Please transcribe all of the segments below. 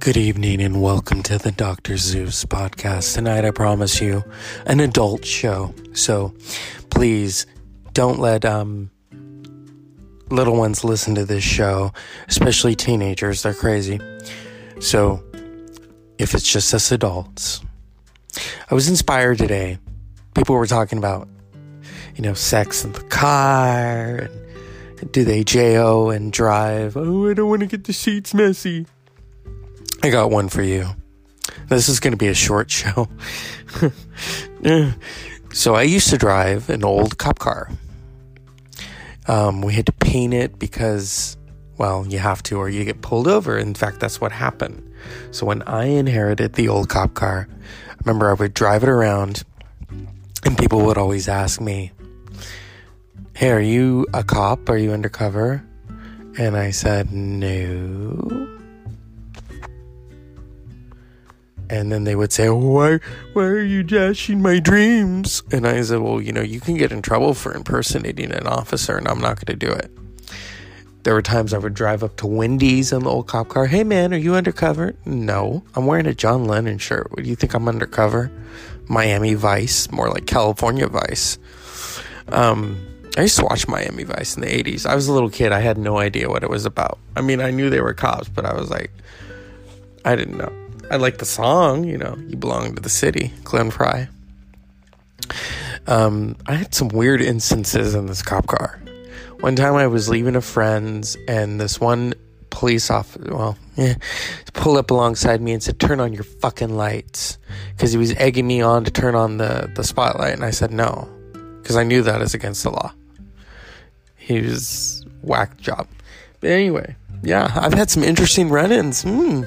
Good evening and welcome to the Dr. Zeus podcast. Tonight, I promise you an adult show. So please don't let um, little ones listen to this show, especially teenagers. They're crazy. So if it's just us adults, I was inspired today. People were talking about, you know, sex in the car and do they JO and drive? Oh, I don't want to get the seats messy. I got one for you. This is going to be a short show. so I used to drive an old cop car. Um, we had to paint it because, well, you have to, or you get pulled over. In fact, that's what happened. So when I inherited the old cop car, I remember I would drive it around, and people would always ask me, "Hey, are you a cop? Are you undercover?" And I said, "No." And then they would say, "Why, why are you dashing my dreams?" And I said, "Well, you know, you can get in trouble for impersonating an officer, and I'm not going to do it." There were times I would drive up to Wendy's in the old cop car. Hey, man, are you undercover? No, I'm wearing a John Lennon shirt. What do you think I'm undercover? Miami Vice, more like California Vice. Um, I used to watch Miami Vice in the 80s. I was a little kid. I had no idea what it was about. I mean, I knew they were cops, but I was like, I didn't know. I like the song, you know, You Belong to the City, Glenn Frey. Um, I had some weird instances in this cop car. One time I was leaving a friend's, and this one police officer, well, yeah, pulled up alongside me and said, Turn on your fucking lights. Because he was egging me on to turn on the, the spotlight. And I said, No, because I knew that is against the law. He was whack job. But anyway, yeah, I've had some interesting run ins. Mm.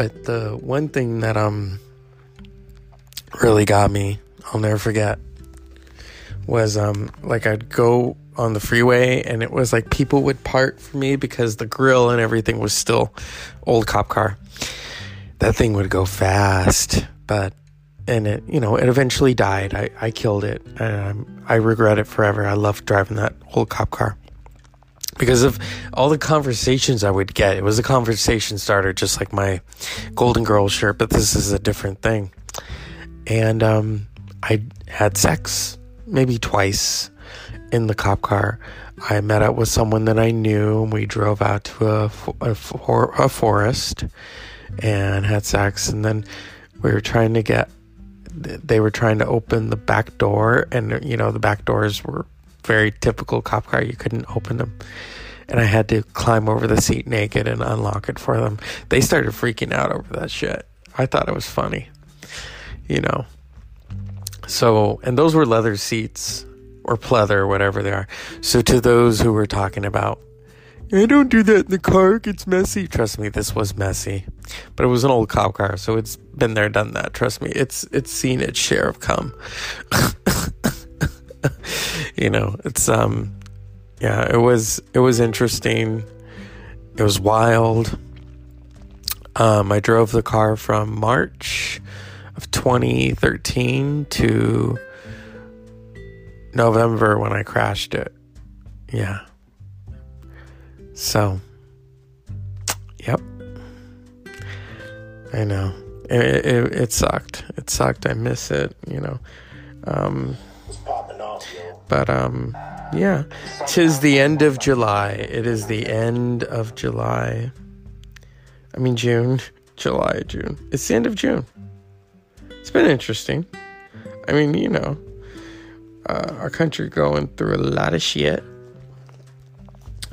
But the one thing that um really got me, I'll never forget, was um like I'd go on the freeway and it was like people would part for me because the grill and everything was still old cop car. That thing would go fast, but and it you know it eventually died. I I killed it and I regret it forever. I loved driving that old cop car because of all the conversations I would get. It was a conversation starter, just like my Golden Girls shirt, but this is a different thing. And um, I had sex maybe twice in the cop car. I met up with someone that I knew, and we drove out to a, a, a forest and had sex. And then we were trying to get, they were trying to open the back door, and you know, the back doors were very typical cop car. You couldn't open them. And I had to climb over the seat naked and unlock it for them. They started freaking out over that shit. I thought it was funny, you know. So, and those were leather seats or pleather, whatever they are. So, to those who were talking about, I don't do that in the car, it gets messy. Trust me, this was messy. But it was an old cop car, so it's been there, done that. Trust me, it's it's seen its share of cum. you know, it's um yeah, it was it was interesting. It was wild. Um, I drove the car from March of 2013 to November when I crashed it. Yeah. So, yep. I know. It, it, it sucked. It sucked. I miss it, you know. Um, but um, yeah, tis the end of July. It is the end of July. I mean June, July, June. It's the end of June. It's been interesting. I mean, you know, uh, our country going through a lot of shit,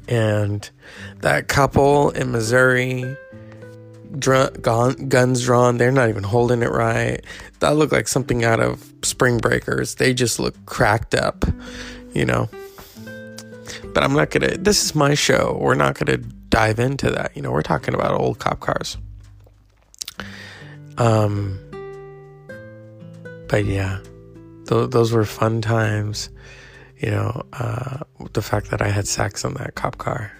and that couple in Missouri dr- gun, guns drawn. They're not even holding it right. That looked like something out of Spring Breakers. They just look cracked up, you know. But I'm not gonna. This is my show. We're not gonna dive into that. You know, we're talking about old cop cars. Um. But yeah, th- those were fun times. You know, uh, the fact that I had sex on that cop car.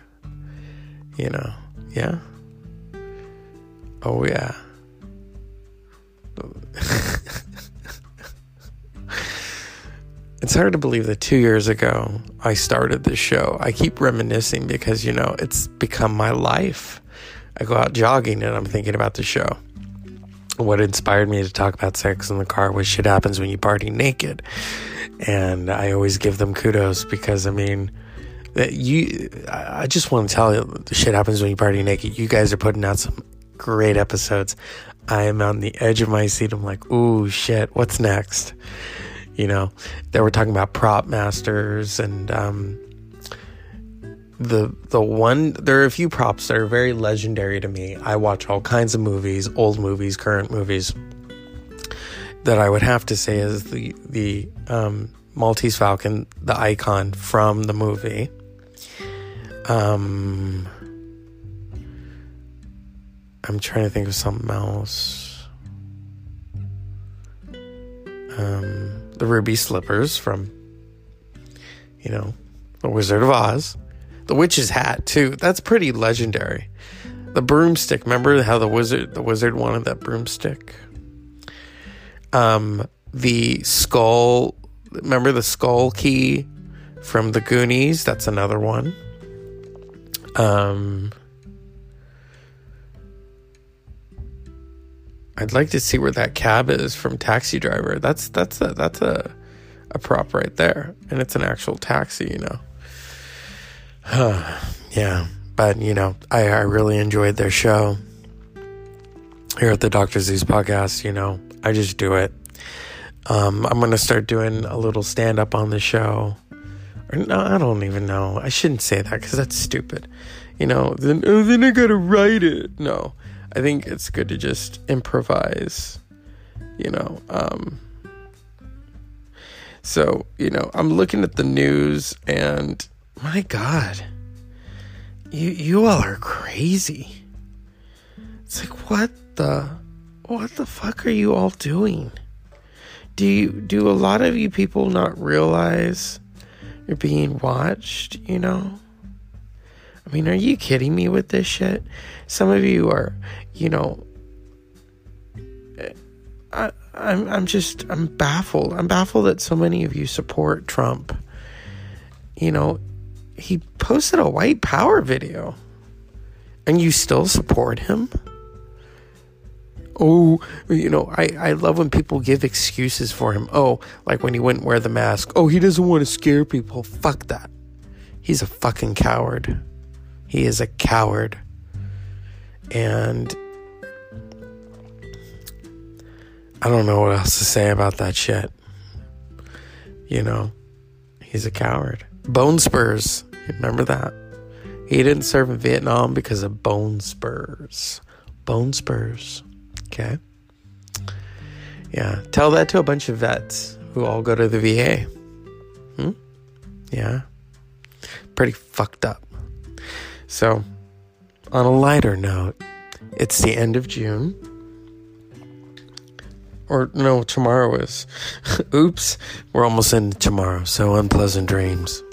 You know, yeah. Oh, yeah. it's hard to believe that two years ago I started this show. I keep reminiscing because, you know, it's become my life. I go out jogging and I'm thinking about the show. What inspired me to talk about sex in the car was shit happens when you party naked. And I always give them kudos because, I mean, you, I just want to tell you, shit happens when you party naked. You guys are putting out some great episodes. I am on the edge of my seat. I'm like, ooh, shit, what's next? You know, they were talking about prop masters and, um, the the one there are a few props that are very legendary to me. I watch all kinds of movies, old movies, current movies. That I would have to say is the the um, Maltese Falcon, the icon from the movie. Um, I'm trying to think of something else. Um, the ruby slippers from, you know, the Wizard of Oz. The witch's hat too. That's pretty legendary. The broomstick. Remember how the wizard the wizard wanted that broomstick? Um, the skull. Remember the skull key from the Goonies? That's another one. Um, I'd like to see where that cab is from Taxi Driver. That's that's a that's a a prop right there, and it's an actual taxi, you know. yeah, but you know, I, I really enjoyed their show here at the Dr. Zeus podcast. You know, I just do it. Um, I'm gonna start doing a little stand up on the show. Or no, I don't even know. I shouldn't say that because that's stupid. You know, then oh, then I gotta write it. No, I think it's good to just improvise. You know, um, so you know, I'm looking at the news and my God, you you all are crazy. It's like what the what the fuck are you all doing? Do you do a lot of you people not realize you're being watched, you know? I mean, are you kidding me with this shit? Some of you are, you know, I, I'm I'm just I'm baffled. I'm baffled that so many of you support Trump. You know, he posted a white power video. And you still support him? Oh you know i i love when people give excuses for him. Oh like when he wouldn't wear the mask. Oh he doesn't want to scare people. Fuck that. He's a fucking coward he is a coward and i don't know what else to say about that shit you know he's a coward bone spurs Remember that? He didn't serve in Vietnam because of bone spurs. Bone spurs. Okay? Yeah. Tell that to a bunch of vets who all go to the VA. Hmm? Yeah. Pretty fucked up. So, on a lighter note, it's the end of June. Or, no, tomorrow is. Oops. We're almost in tomorrow. So, unpleasant dreams.